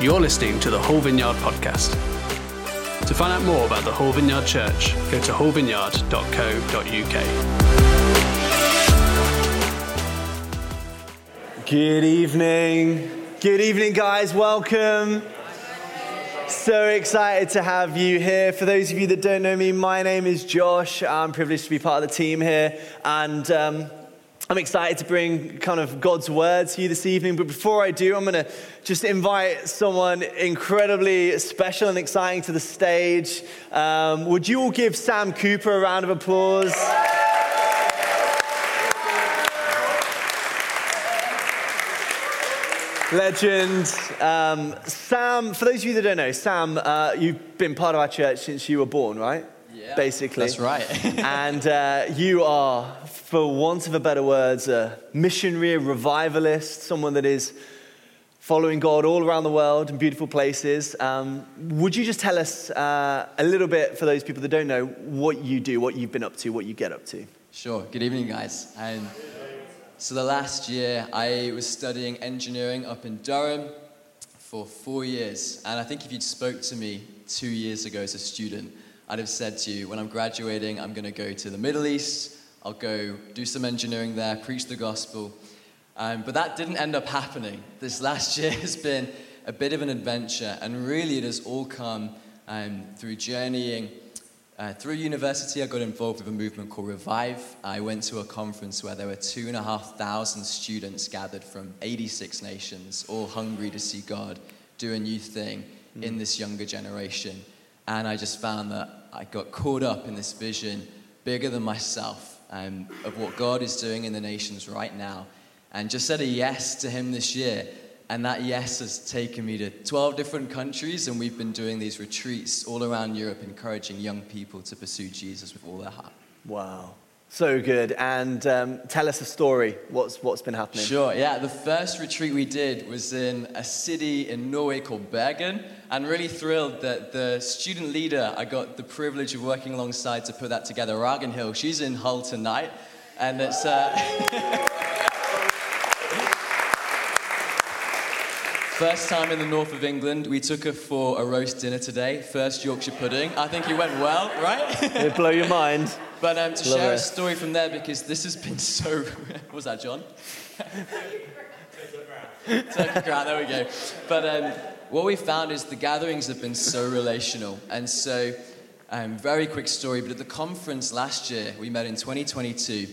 You're listening to the Hull Vineyard podcast. To find out more about the Hull Vineyard Church, go to hullvineyard.co.uk. Good evening. Good evening, guys. Welcome. So excited to have you here. For those of you that don't know me, my name is Josh. I'm privileged to be part of the team here. And um, I'm excited to bring kind of God's word to you this evening. But before I do, I'm going to just invite someone incredibly special and exciting to the stage. Um, would you all give Sam Cooper a round of applause? Legend. Um, Sam, for those of you that don't know, Sam, uh, you've been part of our church since you were born, right? Yeah, Basically. That's right. and uh, you are, for want of a better word, a missionary, a revivalist, someone that is following God all around the world in beautiful places. Um, would you just tell us uh, a little bit, for those people that don't know, what you do, what you've been up to, what you get up to? sure. Good evening, guys. Um, so the last year, I was studying engineering up in Durham for four years, and I think if you'd spoke to me two years ago as a student, I'd have said to you, when I'm graduating, I'm going to go to the Middle East. I'll go do some engineering there, preach the gospel. Um, but that didn't end up happening. This last year has been a bit of an adventure, and really it has all come um, through journeying. Uh, through university, I got involved with a movement called Revive. I went to a conference where there were two and a half thousand students gathered from 86 nations, all hungry to see God do a new thing in this younger generation. And I just found that I got caught up in this vision bigger than myself um, of what God is doing in the nations right now. And just said a yes to Him this year. And that yes has taken me to 12 different countries, and we've been doing these retreats all around Europe, encouraging young people to pursue Jesus with all their heart. Wow. So good. And um, tell us a story. What's, what's been happening? Sure, yeah. The first retreat we did was in a city in Norway called Bergen. And really thrilled that the student leader I got the privilege of working alongside to put that together, Ragnhild, she's in Hull tonight. And it's. Uh, First time in the north of England, we took her for a roast dinner today. First Yorkshire pudding. I think it went well, right? It'll blow your mind. But um, to Love share it. a story from there, because this has been so. what was that, John? Turkey ground, there we go. But um, what we found is the gatherings have been so relational. And so, um, very quick story, but at the conference last year, we met in 2022.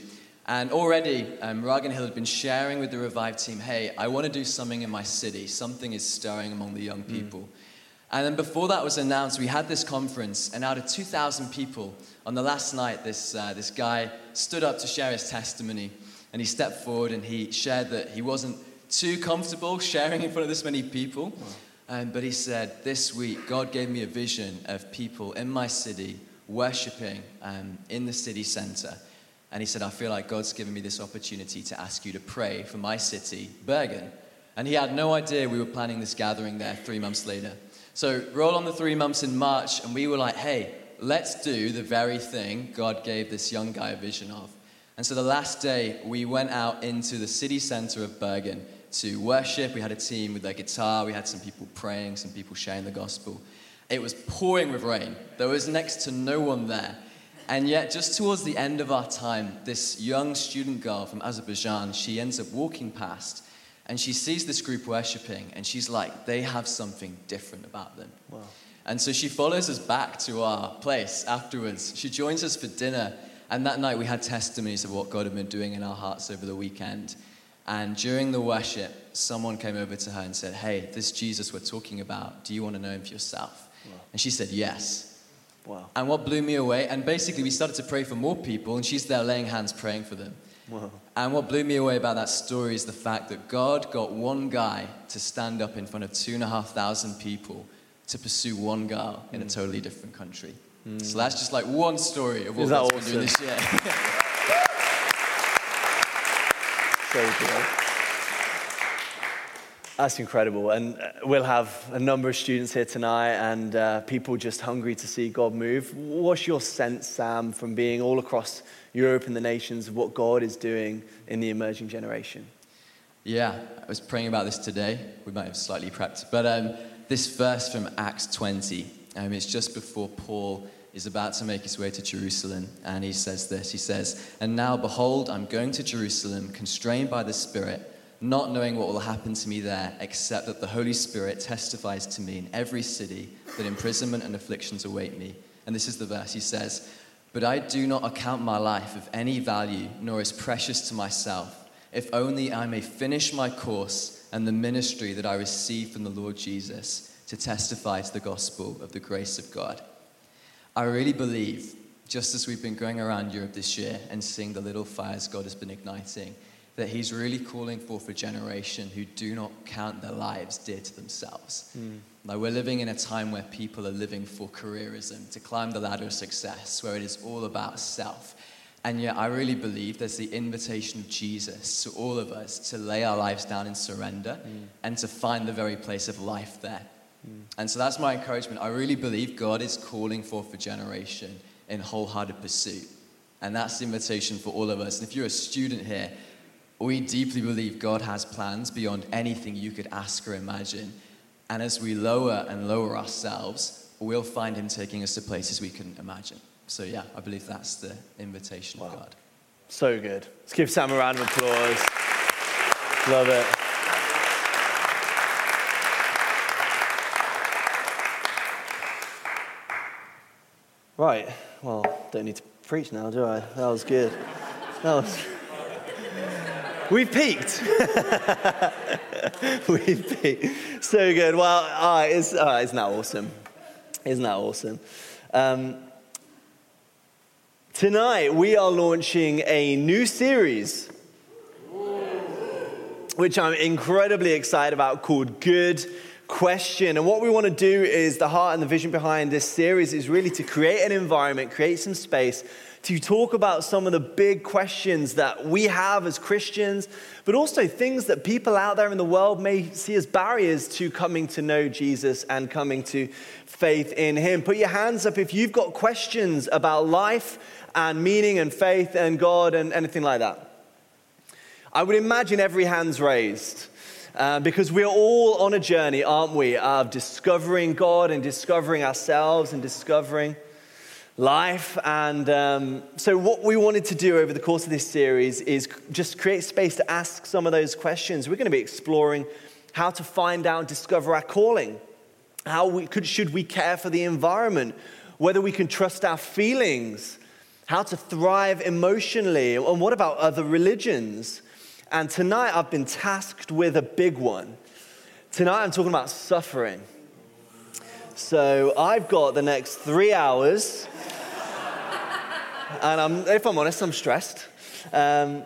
And already, um, Hill had been sharing with the Revive team hey, I want to do something in my city. Something is stirring among the young people. And then before that was announced, we had this conference, and out of 2,000 people, on the last night, this, uh, this guy stood up to share his testimony. And he stepped forward and he shared that he wasn't too comfortable sharing in front of this many people. Um, but he said, This week, God gave me a vision of people in my city worshiping um, in the city center. And he said, I feel like God's given me this opportunity to ask you to pray for my city, Bergen. And he had no idea we were planning this gathering there three months later. So, roll on the three months in March, and we were like, hey, let's do the very thing God gave this young guy a vision of. And so, the last day, we went out into the city center of Bergen to worship. We had a team with their guitar, we had some people praying, some people sharing the gospel. It was pouring with rain, there was next to no one there. And yet, just towards the end of our time, this young student girl from Azerbaijan, she ends up walking past and she sees this group worshiping and she's like, they have something different about them. And so she follows us back to our place afterwards. She joins us for dinner. And that night we had testimonies of what God had been doing in our hearts over the weekend. And during the worship, someone came over to her and said, Hey, this Jesus we're talking about, do you want to know him for yourself? And she said, Yes. Wow. And what blew me away, and basically we started to pray for more people, and she's there laying hands praying for them. Wow. And what blew me away about that story is the fact that God got one guy to stand up in front of two and a half thousand people to pursue one girl in a totally different country. So that's just like one story of what God's been doing this year. So good. That's incredible. And uh, we'll have a number of students here tonight and uh, people just hungry to see God move. What's your sense, Sam, from being all across Europe and the nations of what God is doing in the emerging generation? Yeah, I was praying about this today. We might have slightly prepped. But um, this verse from Acts 20. Um, it's just before Paul is about to make his way to Jerusalem, and he says this He says, And now, behold, I'm going to Jerusalem, constrained by the Spirit, not knowing what will happen to me there, except that the Holy Spirit testifies to me in every city that imprisonment and afflictions await me. And this is the verse He says, But I do not account my life of any value, nor as precious to myself, if only I may finish my course and the ministry that I received from the Lord Jesus to testify to the gospel of the grace of God. I really believe, just as we've been going around Europe this year and seeing the little fires God has been igniting, that He's really calling forth a generation who do not count their lives dear to themselves. Mm. Like we're living in a time where people are living for careerism, to climb the ladder of success, where it is all about self. And yet, I really believe there's the invitation of Jesus to all of us to lay our lives down in surrender mm. and to find the very place of life there. Mm. And so that's my encouragement. I really believe God is calling forth a generation in wholehearted pursuit. And that's the invitation for all of us. And if you're a student here, we deeply believe God has plans beyond anything you could ask or imagine. And as we lower and lower ourselves, we'll find Him taking us to places we couldn't imagine. So, yeah, I believe that's the invitation wow. of God. So good. Let's give Sam a round of applause. Love it. Right, well, don't need to preach now, do I? That was good. That was. We've peaked. We've peaked. So good. Well, uh, it's, uh, isn't that awesome? Isn't that awesome? Um, tonight, we are launching a new series, which I'm incredibly excited about, called Good question. And what we want to do is the heart and the vision behind this series is really to create an environment, create some space to talk about some of the big questions that we have as Christians, but also things that people out there in the world may see as barriers to coming to know Jesus and coming to faith in Him. Put your hands up if you've got questions about life and meaning and faith and God and anything like that. I would imagine every hand's raised. Uh, because we're all on a journey, aren't we, of discovering God and discovering ourselves and discovering life. And um, so, what we wanted to do over the course of this series is just create space to ask some of those questions. We're going to be exploring how to find out and discover our calling. How we could, should we care for the environment? Whether we can trust our feelings, how to thrive emotionally, and what about other religions? And tonight I've been tasked with a big one. Tonight I'm talking about suffering. So I've got the next three hours, and I'm, if I'm honest, I'm stressed. Um,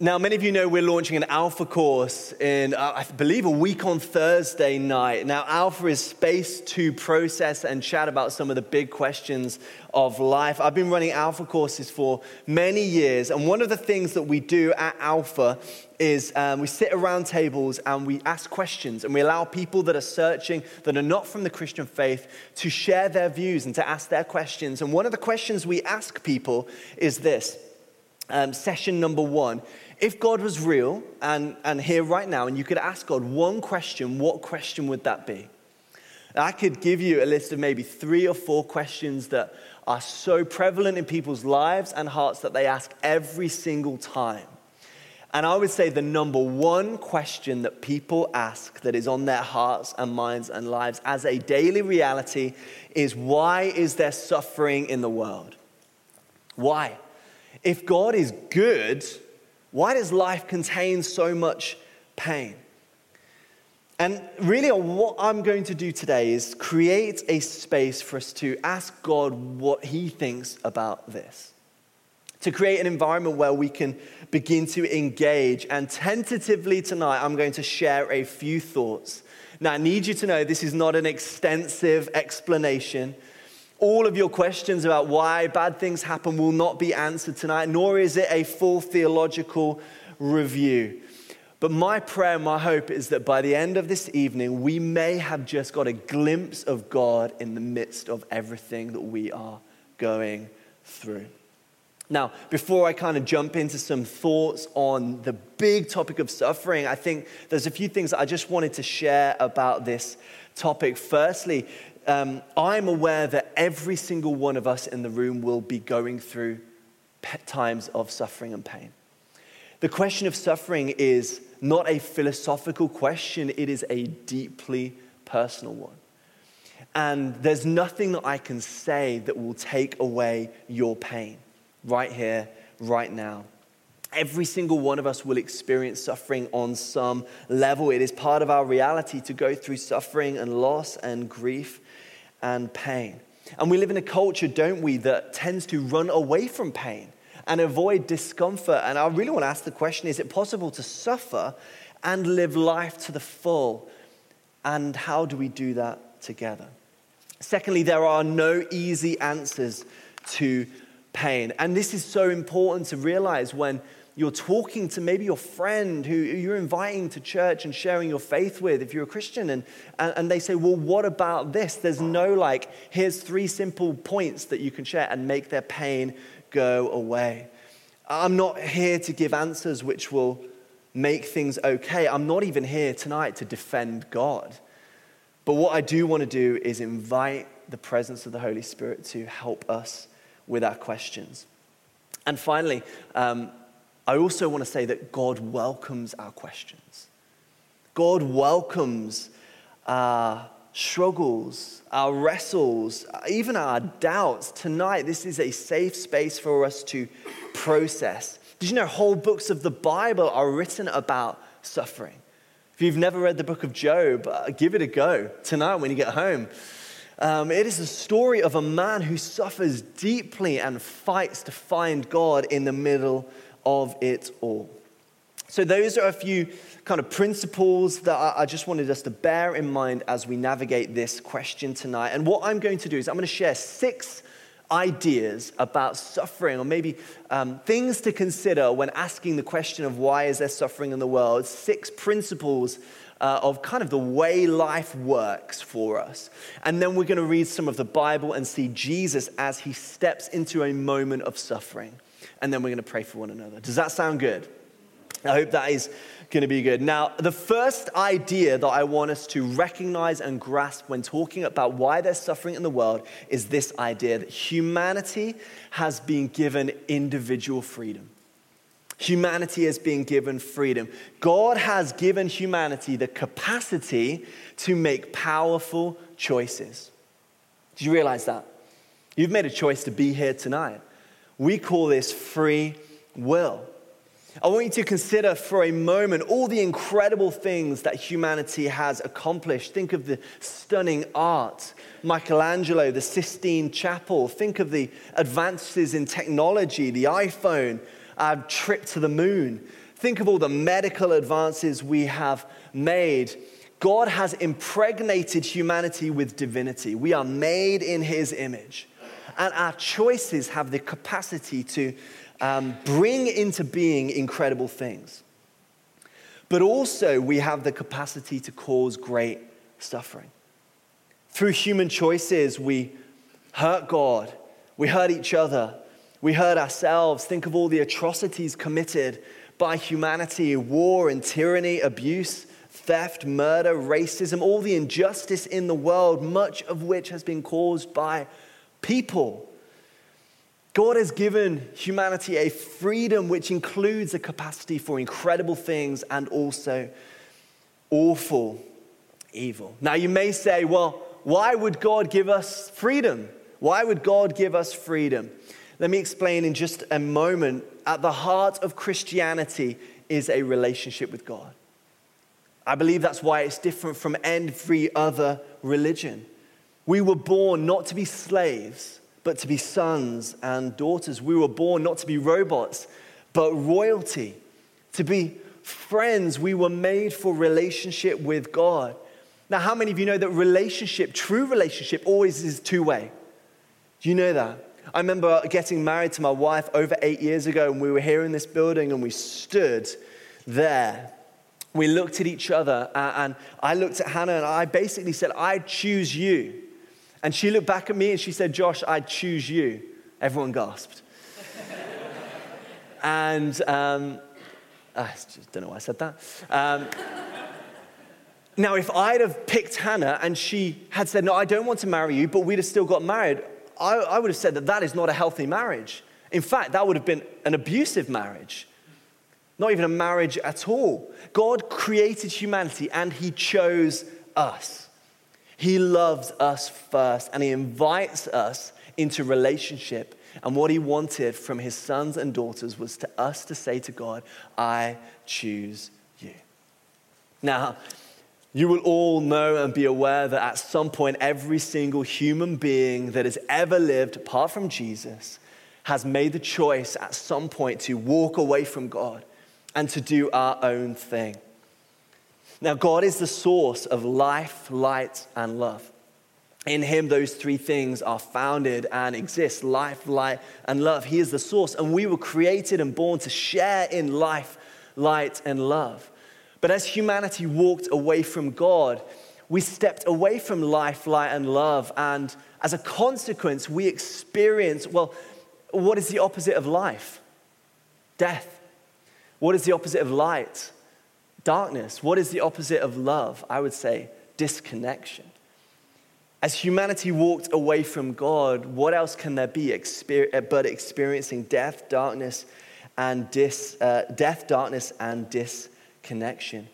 now, many of you know we're launching an Alpha course in, uh, I believe, a week on Thursday night. Now, Alpha is space to process and chat about some of the big questions of life. I've been running Alpha courses for many years, and one of the things that we do at Alpha is um, we sit around tables and we ask questions, and we allow people that are searching, that are not from the Christian faith, to share their views and to ask their questions. And one of the questions we ask people is this um, session number one if God was real and, and here right now, and you could ask God one question, what question would that be? I could give you a list of maybe three or four questions that are so prevalent in people's lives and hearts that they ask every single time. And I would say the number one question that people ask that is on their hearts and minds and lives as a daily reality is why is there suffering in the world? Why? If God is good, why does life contain so much pain? And really, what I'm going to do today is create a space for us to ask God what He thinks about this. To create an environment where we can begin to engage. And tentatively tonight, I'm going to share a few thoughts. Now, I need you to know this is not an extensive explanation. All of your questions about why bad things happen will not be answered tonight, nor is it a full theological review. But my prayer, my hope is that by the end of this evening, we may have just got a glimpse of God in the midst of everything that we are going through. Now, before I kind of jump into some thoughts on the big topic of suffering, I think there's a few things that I just wanted to share about this topic. Firstly, um, I'm aware that every single one of us in the room will be going through times of suffering and pain. The question of suffering is not a philosophical question, it is a deeply personal one. And there's nothing that I can say that will take away your pain right here, right now. Every single one of us will experience suffering on some level. It is part of our reality to go through suffering and loss and grief and pain. And we live in a culture, don't we, that tends to run away from pain and avoid discomfort. And I really want to ask the question is it possible to suffer and live life to the full? And how do we do that together? Secondly, there are no easy answers to pain. And this is so important to realize when you're talking to maybe your friend who you're inviting to church and sharing your faith with, if you're a Christian, and, and, and, they say, Well, what about this? There's no like, here's three simple points that you can share and make their pain go away. I'm not here to give answers which will make things okay. I'm not even here tonight to defend God. But what I do want to do is invite the presence of the Holy Spirit to help us with our questions. And finally, um, I also want to say that God welcomes our questions. God welcomes our struggles, our wrestles, even our doubts. Tonight, this is a safe space for us to process. Did you know whole books of the Bible are written about suffering? If you've never read the book of Job, uh, give it a go tonight when you get home. Um, it is a story of a man who suffers deeply and fights to find God in the middle of it all. So, those are a few kind of principles that I just wanted us to bear in mind as we navigate this question tonight. And what I'm going to do is I'm going to share six ideas about suffering, or maybe um, things to consider when asking the question of why is there suffering in the world. Six principles uh, of kind of the way life works for us. And then we're going to read some of the Bible and see Jesus as he steps into a moment of suffering and then we're going to pray for one another. Does that sound good? I hope that is going to be good. Now, the first idea that I want us to recognize and grasp when talking about why there's suffering in the world is this idea that humanity has been given individual freedom. Humanity has been given freedom. God has given humanity the capacity to make powerful choices. Do you realize that? You've made a choice to be here tonight. We call this free will. I want you to consider for a moment all the incredible things that humanity has accomplished. Think of the stunning art, Michelangelo, the Sistine Chapel. Think of the advances in technology, the iPhone, our trip to the moon. Think of all the medical advances we have made. God has impregnated humanity with divinity. We are made in his image and our choices have the capacity to um, bring into being incredible things. But also, we have the capacity to cause great suffering. Through human choices, we hurt God, we hurt each other, we hurt ourselves. Think of all the atrocities committed by humanity war and tyranny, abuse, theft, murder, racism, all the injustice in the world, much of which has been caused by people. God has given humanity a freedom which includes a capacity for incredible things and also awful evil. Now, you may say, well, why would God give us freedom? Why would God give us freedom? Let me explain in just a moment. At the heart of Christianity is a relationship with God. I believe that's why it's different from every other religion. We were born not to be slaves, but to be sons and daughters. We were born not to be robots, but royalty, to be friends. We were made for relationship with God. Now, how many of you know that relationship, true relationship, always is two way? Do you know that? I remember getting married to my wife over eight years ago, and we were here in this building, and we stood there. We looked at each other, and I looked at Hannah, and I basically said, I choose you. And she looked back at me and she said, Josh, I'd choose you. Everyone gasped. and um, I just don't know why I said that. Um, now, if I'd have picked Hannah and she had said, No, I don't want to marry you, but we'd have still got married, I, I would have said that that is not a healthy marriage. In fact, that would have been an abusive marriage, not even a marriage at all. God created humanity and He chose us. He loves us first and He invites us into relationship. And what He wanted from His sons and daughters was to us to say to God, I choose you. Now, you will all know and be aware that at some point, every single human being that has ever lived, apart from Jesus, has made the choice at some point to walk away from God and to do our own thing. Now, God is the source of life, light, and love. In Him, those three things are founded and exist life, light, and love. He is the source, and we were created and born to share in life, light, and love. But as humanity walked away from God, we stepped away from life, light, and love. And as a consequence, we experience well, what is the opposite of life? Death. What is the opposite of light? Darkness. What is the opposite of love? I would say disconnection. As humanity walked away from God, what else can there be but experiencing death, darkness, and dis, uh, death, darkness, and disconnection?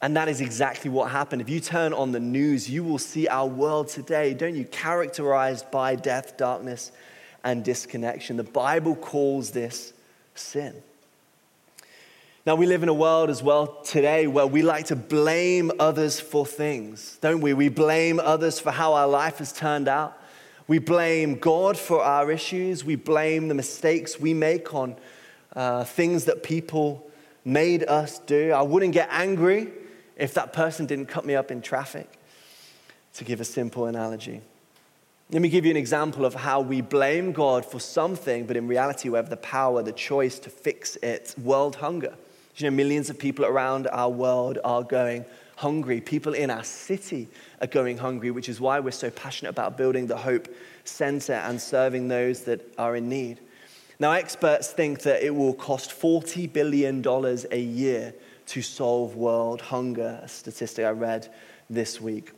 And that is exactly what happened. If you turn on the news, you will see our world today, don't you, characterized by death, darkness, and disconnection. The Bible calls this sin. Now, we live in a world as well today where we like to blame others for things, don't we? We blame others for how our life has turned out. We blame God for our issues. We blame the mistakes we make on uh, things that people made us do. I wouldn't get angry if that person didn't cut me up in traffic, to give a simple analogy. Let me give you an example of how we blame God for something, but in reality, we have the power, the choice to fix it world hunger. You know, millions of people around our world are going hungry. People in our city are going hungry, which is why we're so passionate about building the Hope Center and serving those that are in need. Now, experts think that it will cost $40 billion a year to solve world hunger, a statistic I read this week.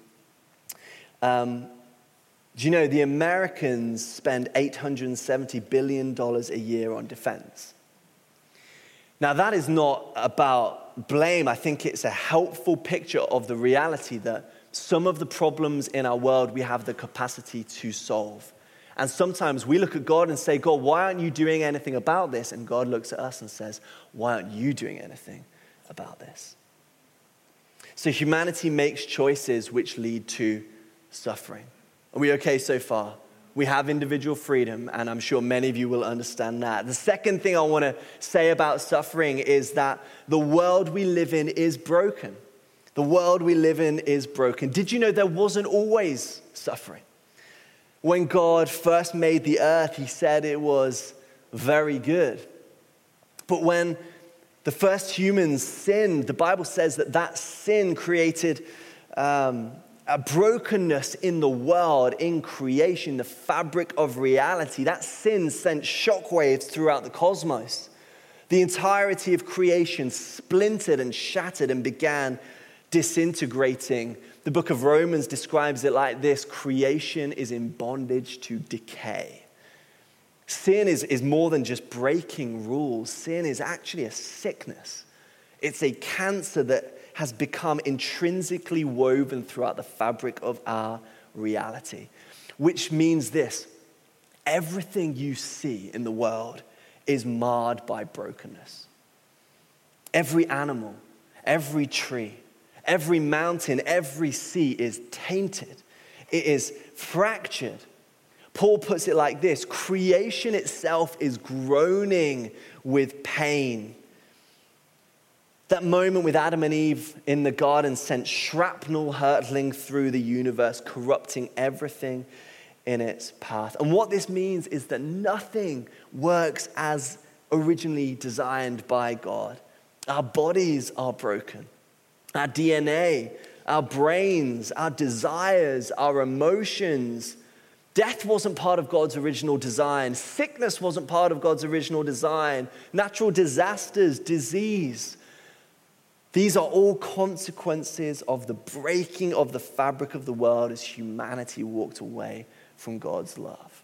Um, do you know the Americans spend $870 billion a year on defense? Now, that is not about blame. I think it's a helpful picture of the reality that some of the problems in our world we have the capacity to solve. And sometimes we look at God and say, God, why aren't you doing anything about this? And God looks at us and says, why aren't you doing anything about this? So humanity makes choices which lead to suffering. Are we okay so far? We have individual freedom, and I'm sure many of you will understand that. The second thing I want to say about suffering is that the world we live in is broken. The world we live in is broken. Did you know there wasn't always suffering? When God first made the earth, he said it was very good. But when the first humans sinned, the Bible says that that sin created um, a brokenness in the world, in creation, the fabric of reality. That sin sent shockwaves throughout the cosmos. The entirety of creation splintered and shattered and began disintegrating the book of Romans describes it like this creation is in bondage to decay. Sin is, is more than just breaking rules, sin is actually a sickness. It's a cancer that has become intrinsically woven throughout the fabric of our reality, which means this everything you see in the world is marred by brokenness. Every animal, every tree, Every mountain, every sea is tainted, it is fractured. Paul puts it like this creation itself is groaning with pain. That moment with Adam and Eve in the garden sent shrapnel hurtling through the universe, corrupting everything in its path. And what this means is that nothing works as originally designed by God. Our bodies are broken our DNA, our brains, our desires, our emotions, Death wasn't part of God's original design. Sickness wasn't part of God's original design. Natural disasters, disease. These are all consequences of the breaking of the fabric of the world as humanity walked away from God's love.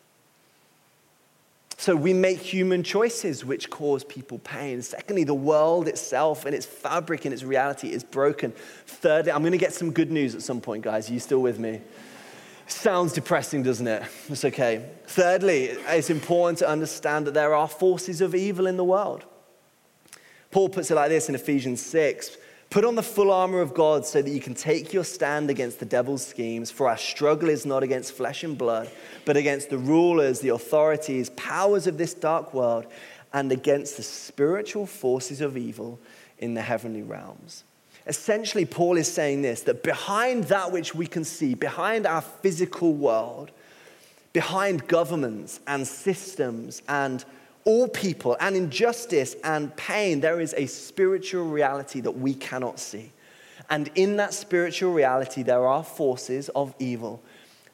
So we make human choices which cause people pain. Secondly, the world itself and its fabric and its reality is broken. Thirdly, I'm going to get some good news at some point, guys. Are you still with me? Sounds depressing, doesn't it? It's okay. Thirdly, it's important to understand that there are forces of evil in the world. Paul puts it like this in Ephesians 6 Put on the full armor of God so that you can take your stand against the devil's schemes, for our struggle is not against flesh and blood, but against the rulers, the authorities, powers of this dark world, and against the spiritual forces of evil in the heavenly realms. Essentially, Paul is saying this that behind that which we can see, behind our physical world, behind governments and systems and all people and injustice and pain, there is a spiritual reality that we cannot see. And in that spiritual reality, there are forces of evil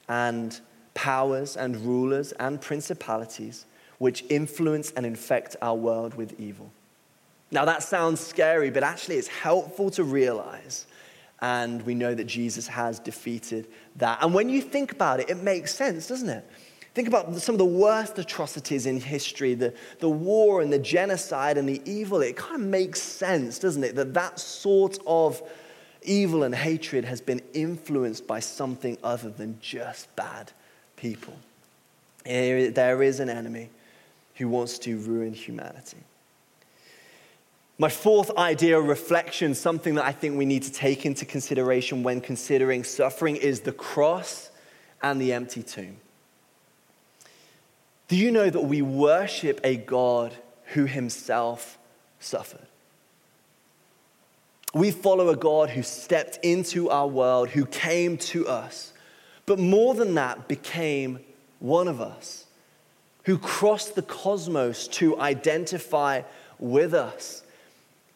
and powers and rulers and principalities which influence and infect our world with evil. Now, that sounds scary, but actually, it's helpful to realize. And we know that Jesus has defeated that. And when you think about it, it makes sense, doesn't it? Think about some of the worst atrocities in history, the, the war and the genocide and the evil. It kind of makes sense, doesn't it? That that sort of evil and hatred has been influenced by something other than just bad people. There is an enemy who wants to ruin humanity. My fourth idea of reflection, something that I think we need to take into consideration when considering suffering, is the cross and the empty tomb. Do you know that we worship a God who himself suffered? We follow a God who stepped into our world, who came to us, but more than that, became one of us, who crossed the cosmos to identify with us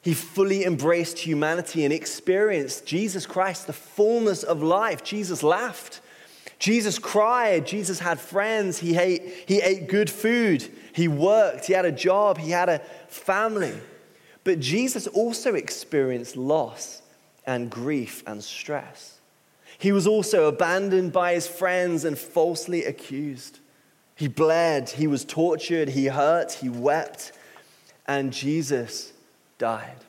he fully embraced humanity and experienced Jesus Christ, the fullness of life. Jesus laughed. Jesus cried. Jesus had friends. He ate, he ate good food. He worked. He had a job. He had a family. But Jesus also experienced loss and grief and stress. He was also abandoned by his friends and falsely accused. He bled. He was tortured. He hurt. He wept. And Jesus died.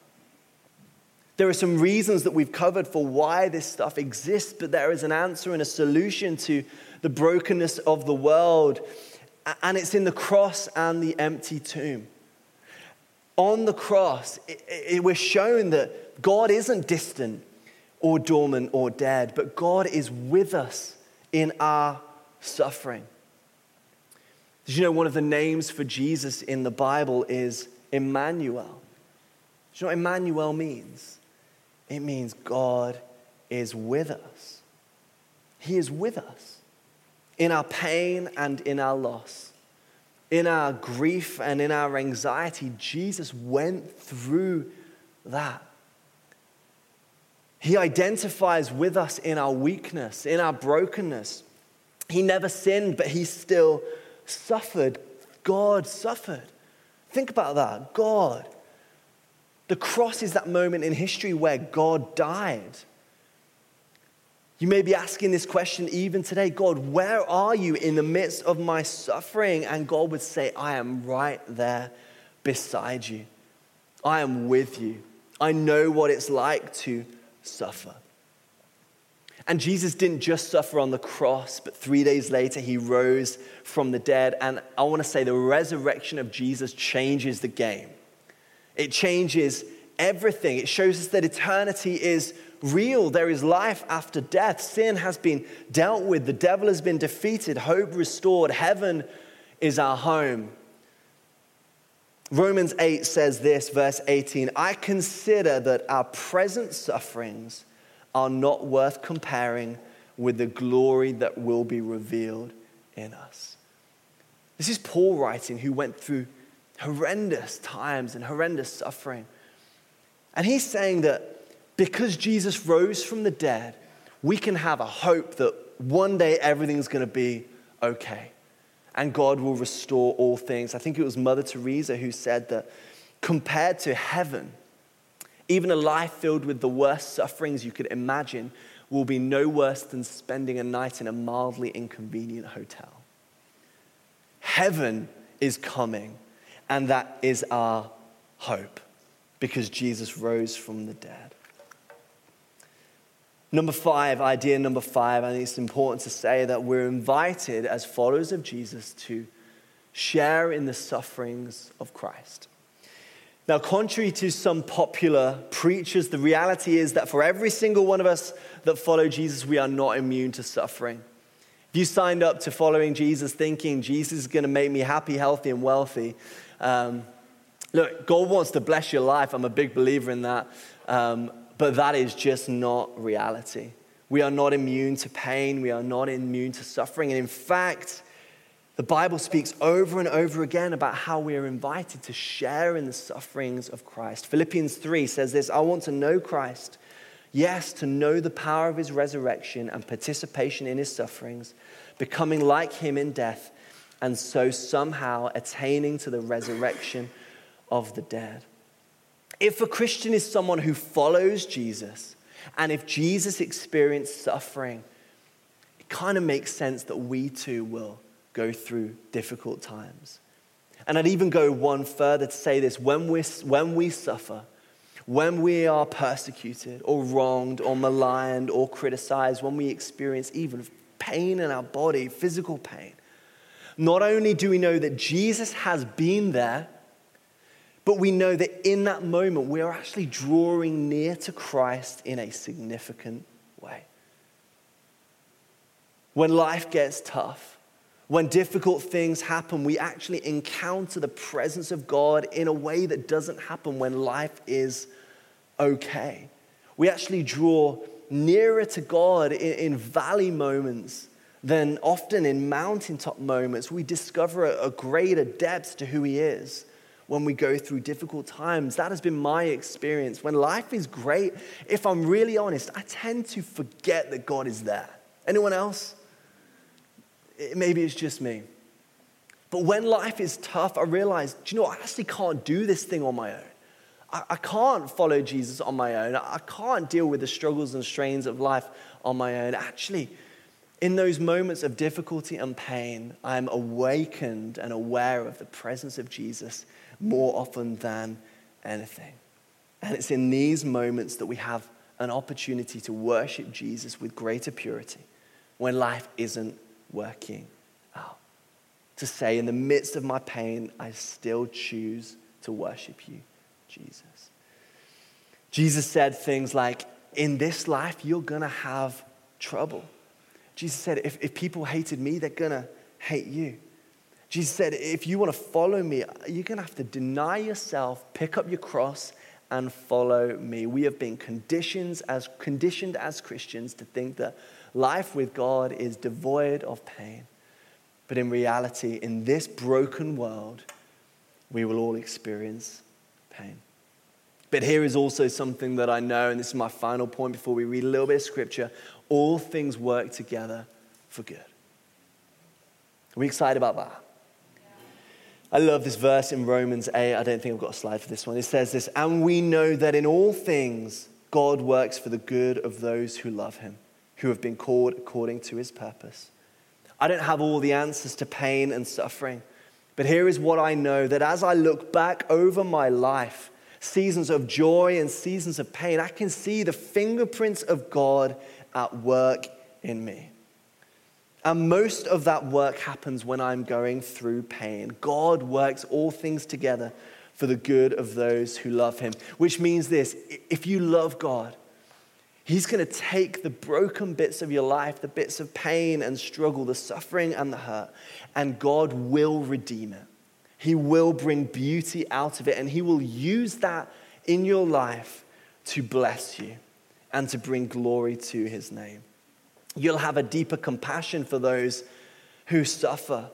There are some reasons that we've covered for why this stuff exists, but there is an answer and a solution to the brokenness of the world, and it's in the cross and the empty tomb. On the cross, it, it, we're shown that God isn't distant or dormant or dead, but God is with us in our suffering. Did you know one of the names for Jesus in the Bible is Emmanuel? Do you know what Emmanuel means? It means God is with us. He is with us in our pain and in our loss, in our grief and in our anxiety. Jesus went through that. He identifies with us in our weakness, in our brokenness. He never sinned, but he still suffered. God suffered. Think about that. God the cross is that moment in history where God died. You may be asking this question even today God, where are you in the midst of my suffering? And God would say, I am right there beside you. I am with you. I know what it's like to suffer. And Jesus didn't just suffer on the cross, but three days later, he rose from the dead. And I want to say the resurrection of Jesus changes the game. It changes everything. It shows us that eternity is real. There is life after death. Sin has been dealt with. The devil has been defeated. Hope restored. Heaven is our home. Romans 8 says this, verse 18 I consider that our present sufferings are not worth comparing with the glory that will be revealed in us. This is Paul writing, who went through horrendous times and horrendous suffering. And he's saying that because Jesus rose from the dead, we can have a hope that one day everything's going to be okay. And God will restore all things. I think it was Mother Teresa who said that compared to heaven, even a life filled with the worst sufferings you could imagine will be no worse than spending a night in a mildly inconvenient hotel. Heaven is coming, and that is our hope because Jesus rose from the dead. Number five, idea number five, I think it's important to say that we're invited as followers of Jesus to share in the sufferings of Christ. Now, contrary to some popular preachers, the reality is that for every single one of us that follow Jesus, we are not immune to suffering. If you signed up to following Jesus thinking Jesus is going to make me happy, healthy, and wealthy, um, look, God wants to bless your life. I'm a big believer in that. Um, but that is just not reality. We are not immune to pain. We are not immune to suffering. And in fact, the Bible speaks over and over again about how we are invited to share in the sufferings of Christ. Philippians 3 says this I want to know Christ. Yes, to know the power of his resurrection and participation in his sufferings, becoming like him in death, and so somehow attaining to the resurrection of the dead. If a Christian is someone who follows Jesus, and if Jesus experienced suffering, it kind of makes sense that we too will go through difficult times. And I'd even go one further to say this when, we when we suffer, when we are persecuted or wronged or maligned or criticized, when we experience even pain in our body, physical pain, not only do we know that Jesus has been there but we know that in that moment, we are actually drawing near to Christ in a significant way. When life gets tough, when difficult things happen, we actually encounter the presence of God in a way that doesn't happen when life is okay. We actually draw nearer to God in, in valley moments than often in mountaintop moments. We discover a, greater depth to who He is when we go through difficult times. That has been my experience. When life is great, if I'm really honest, I tend to forget that God is there. Anyone else? Maybe it's just me. But when life is tough, I realize, do you know, I actually can't do this thing on my own. I, I can't follow Jesus on my own. I can't deal with the struggles and strains of life on my own. Actually, in those moments of difficulty and pain, I'm awakened and aware of the presence of Jesus more often than anything. And it's in these moments that we have an opportunity to worship Jesus with greater purity when life isn't working out. To say, in the midst of my pain, I still choose to worship you, Jesus. Jesus said things like, In this life, you're gonna have trouble. Jesus said, If, if people hated me, they're gonna hate you. Jesus said, if you want to follow me, you're going to have to deny yourself, pick up your cross, and follow me. We have been conditioned as, conditioned as Christians to think that life with God is devoid of pain. But in reality, in this broken world, we will all experience pain. But here is also something that I know, and this is my final point before we read a little bit of scripture all things work together for good. Are we excited about that? I love this verse in Romans 8. I don't think I've got a slide for this one. It says this And we know that in all things God works for the good of those who love him, who have been called according to his purpose. I don't have all the answers to pain and suffering, but here is what I know that as I look back over my life, seasons of joy and seasons of pain, I can see the fingerprints of God at work in me. And most of that work happens when I'm going through pain. God works all things together for the good of those who love him, which means this if you love God, He's going to take the broken bits of your life, the bits of pain and struggle, the suffering and the hurt, and God will redeem it. He will bring beauty out of it, and He will use that in your life to bless you and to bring glory to His name. You'll have a deeper compassion for those who suffer.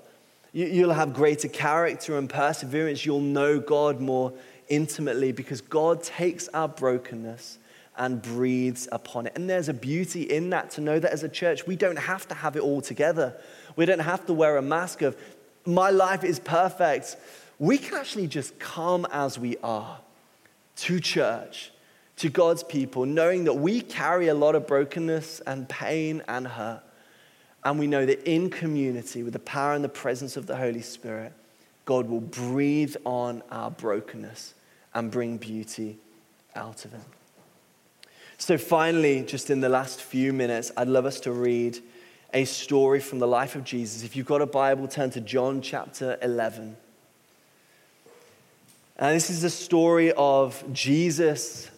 You'll have greater character and perseverance. You'll know God more intimately because God takes our brokenness and breathes upon it. And there's a beauty in that to know that as a church, we don't have to have it all together. We don't have to wear a mask of, my life is perfect. We can actually just come as we are to church, to God's people, knowing that we carry a lot of brokenness and pain and hurt. And we know that in community, with the power and the presence of the Holy Spirit, God will breathe on our brokenness and bring beauty out of it. So, finally, just in the last few minutes, I'd love us to read a story from the life of Jesus. If you've got a Bible, turn to John chapter 11. And this is the story of Jesus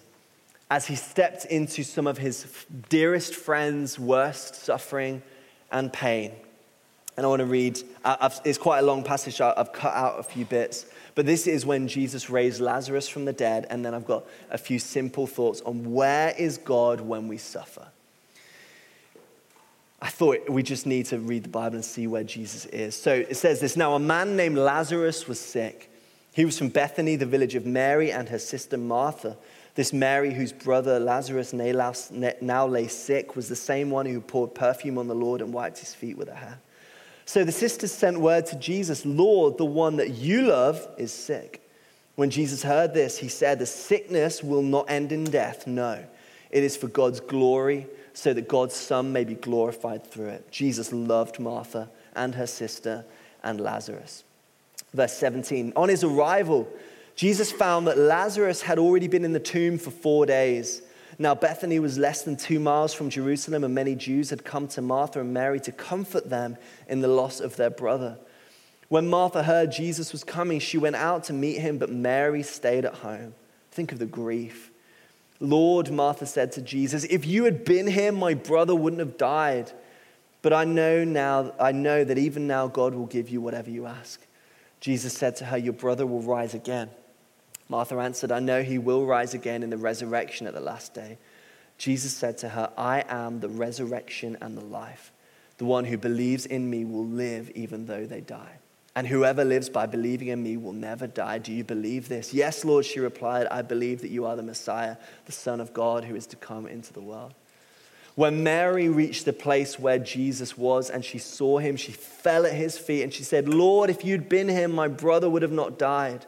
as he stepped into some of his dearest friends' worst suffering and pain. And I want to read, it's quite a long passage, I've cut out a few bits. But this is when Jesus raised Lazarus from the dead. And then I've got a few simple thoughts on where is God when we suffer. I thought we just need to read the Bible and see where Jesus is. So it says this Now, a man named Lazarus was sick. He was from Bethany, the village of Mary and her sister Martha. This Mary, whose brother Lazarus now lay sick, was the same one who poured perfume on the Lord and wiped his feet with her hair. So the sisters sent word to Jesus Lord, the one that you love is sick. When Jesus heard this, he said, The sickness will not end in death. No, it is for God's glory, so that God's Son may be glorified through it. Jesus loved Martha and her sister and Lazarus. Verse 17 On his arrival, Jesus found that Lazarus had already been in the tomb for four days. Now, Bethany was less than two miles from Jerusalem, and many Jews had come to Martha and Mary to comfort them in the loss of their brother. When Martha heard Jesus was coming, she went out to meet him, but Mary stayed at home. Think of the grief. Lord, Martha said to Jesus, if you had been here, my brother wouldn't have died. But I know now, I know that even now God will give you whatever you ask. Jesus said to her, Your brother will rise again. Martha answered, I know he will rise again in the resurrection at the last day. Jesus said to her, I am the resurrection and the life. The one who believes in me will live even though they die. And whoever lives by believing in me will never die. Do you believe this? Yes, Lord, she replied, I believe that you are the Messiah, the Son of God who is to come into the world. When Mary reached the place where Jesus was and she saw him, she fell at his feet and she said, Lord, if you'd been here, my brother would have not died.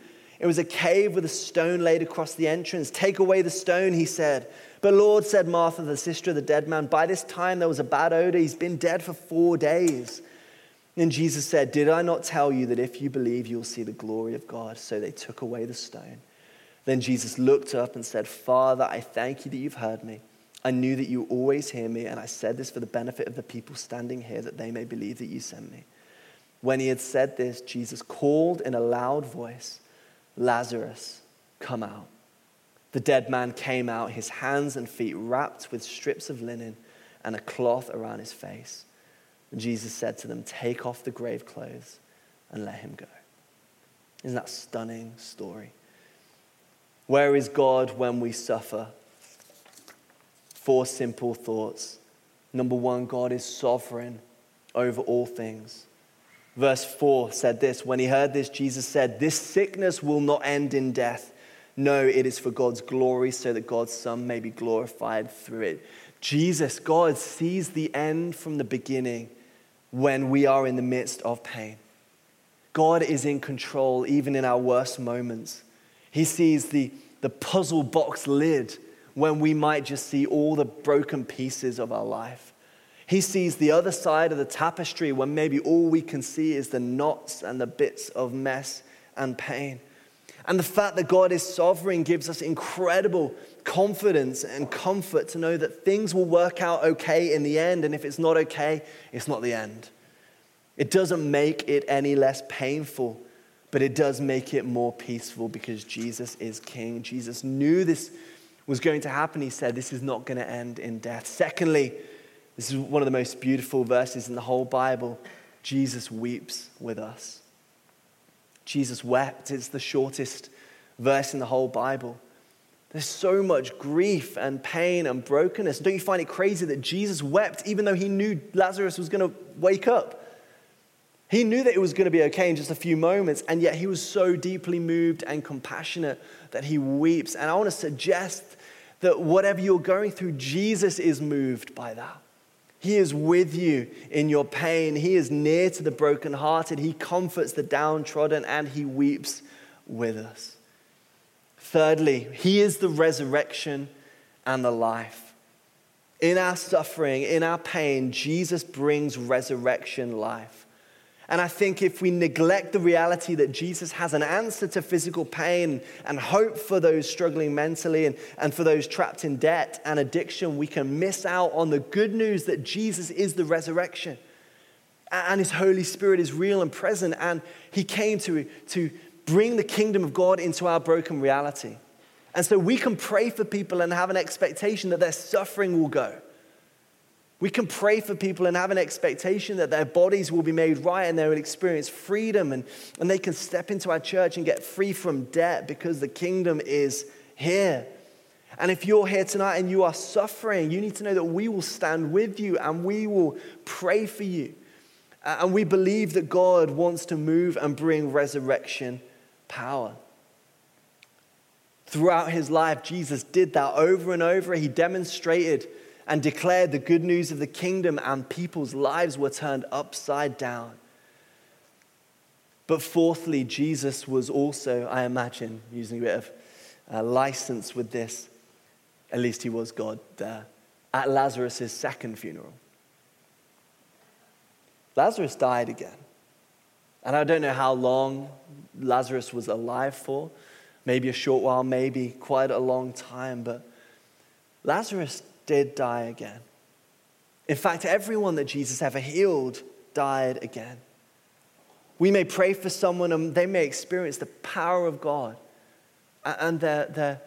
It was a cave with a stone laid across the entrance. Take away the stone, he said. But Lord, said Martha, the sister of the dead man, by this time there was a bad odor. He's been dead for four days. And Jesus said, Did I not tell you that if you believe, you'll see the glory of God? So they took away the stone. Then Jesus looked up and said, Father, I thank you that you've heard me. I knew that you always hear me, and I said this for the benefit of the people standing here, that they may believe that you sent me. When he had said this, Jesus called in a loud voice, Lazarus, come out. The dead man came out, his hands and feet wrapped with strips of linen and a cloth around his face. And Jesus said to them, Take off the grave clothes and let him go. Isn't that stunning story? Where is God when we suffer? Four simple thoughts. Number one, God is sovereign over all things. Verse 4 said this When he heard this, Jesus said, This sickness will not end in death. No, it is for God's glory, so that God's Son may be glorified through it. Jesus, God, sees the end from the beginning when we are in the midst of pain. God is in control even in our worst moments. He sees the, the puzzle box lid when we might just see all the broken pieces of our life. He sees the other side of the tapestry when maybe all we can see is the knots and the bits of mess and pain. And the fact that God is sovereign gives us incredible confidence and comfort to know that things will work out okay in the end. And if it's not okay, it's not the end. It doesn't make it any less painful, but it does make it more peaceful because Jesus is King. Jesus knew this was going to happen, he said, this is not going to end in death. Secondly, this is one of the most beautiful verses in the whole Bible. Jesus weeps with us. Jesus wept. It's the shortest verse in the whole Bible. There's so much grief and pain and brokenness. Don't you find it crazy that Jesus wept even though he knew Lazarus was going to wake up? He knew that it was going to be okay in just a few moments, and yet he was so deeply moved and compassionate that he weeps. And I want to suggest that whatever you're going through, Jesus is moved by that. He is with you in your pain. He is near to the brokenhearted. He comforts the downtrodden and he weeps with us. Thirdly, He is the resurrection and the life. In our suffering, in our pain, Jesus brings resurrection life. And I think if we neglect the reality that Jesus has an answer to physical pain and hope for those struggling mentally and, and for those trapped in debt and addiction, we can miss out on the good news that Jesus is the resurrection. And his Holy Spirit is real and present. And he came to, to bring the kingdom of God into our broken reality. And so we can pray for people and have an expectation that their suffering will go. We can pray for people and have an expectation that their bodies will be made right and they will experience freedom and, and they can step into our church and get free from debt because the kingdom is here. And if you're here tonight and you are suffering, you need to know that we will stand with you and we will pray for you. And we believe that God wants to move and bring resurrection power. Throughout his life, Jesus did that over and over. He demonstrated and declared the good news of the kingdom, and people's lives were turned upside down. But fourthly, Jesus was also, I imagine, using a bit of uh, license with this, at least he was God there, at Lazarus' second funeral. Lazarus died again. And I don't know how long Lazarus was alive for. Maybe a short while, maybe quite a long time. But Lazarus did die again. In fact, everyone that Jesus ever healed died again. We may pray for someone and they may experience the power of God and their, their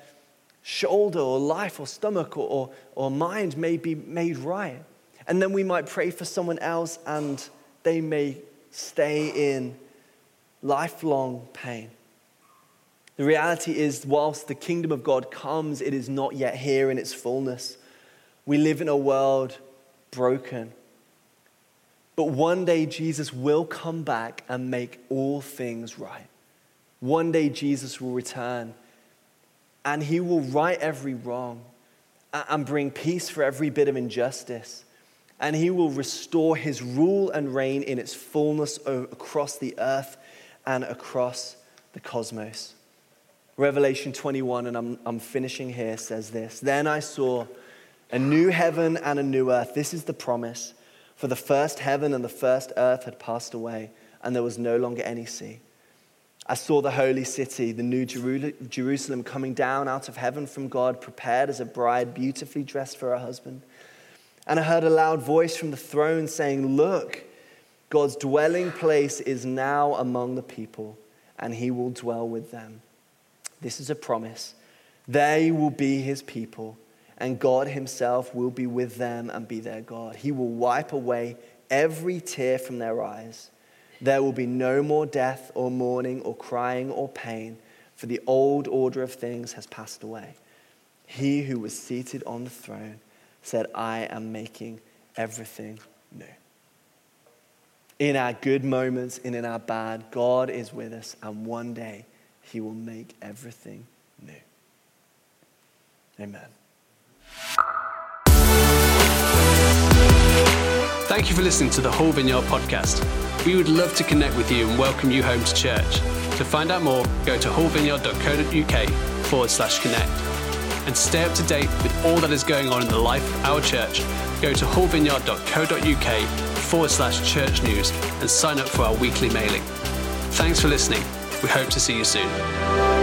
shoulder or life or stomach or, or, or mind may be made right. And then we might pray for someone else and they may stay in lifelong pain. The reality is, whilst the kingdom of God comes, it is not yet here in its fullness. We live in a world broken. But one day Jesus will come back and make all things right. One day Jesus will return and he will right every wrong and bring peace for every bit of injustice. And he will restore his rule and reign in its fullness across the earth and across the cosmos. Revelation 21, and I'm, I'm finishing here, says this Then I saw a new heaven and a new earth. This is the promise. For the first heaven and the first earth had passed away, and there was no longer any sea. I saw the holy city, the new Jerusalem, coming down out of heaven from God, prepared as a bride, beautifully dressed for her husband. And I heard a loud voice from the throne saying, Look, God's dwelling place is now among the people, and he will dwell with them. This is a promise. They will be his people, and God himself will be with them and be their God. He will wipe away every tear from their eyes. There will be no more death or mourning or crying or pain, for the old order of things has passed away. He who was seated on the throne said, I am making everything new. In our good moments and in our bad, God is with us, and one day He will make everything new. Amen. Thank you for listening to the Hull Vineyard podcast. We would love to connect with you and welcome you home to church. To find out more, go to hullvineyard.co.uk forward slash connect. And stay up to date with all that is going on in the life of our church, go to hullvineyard.co.uk forward slash church news and sign up for our weekly mailing. Thanks for listening. We hope to see you soon.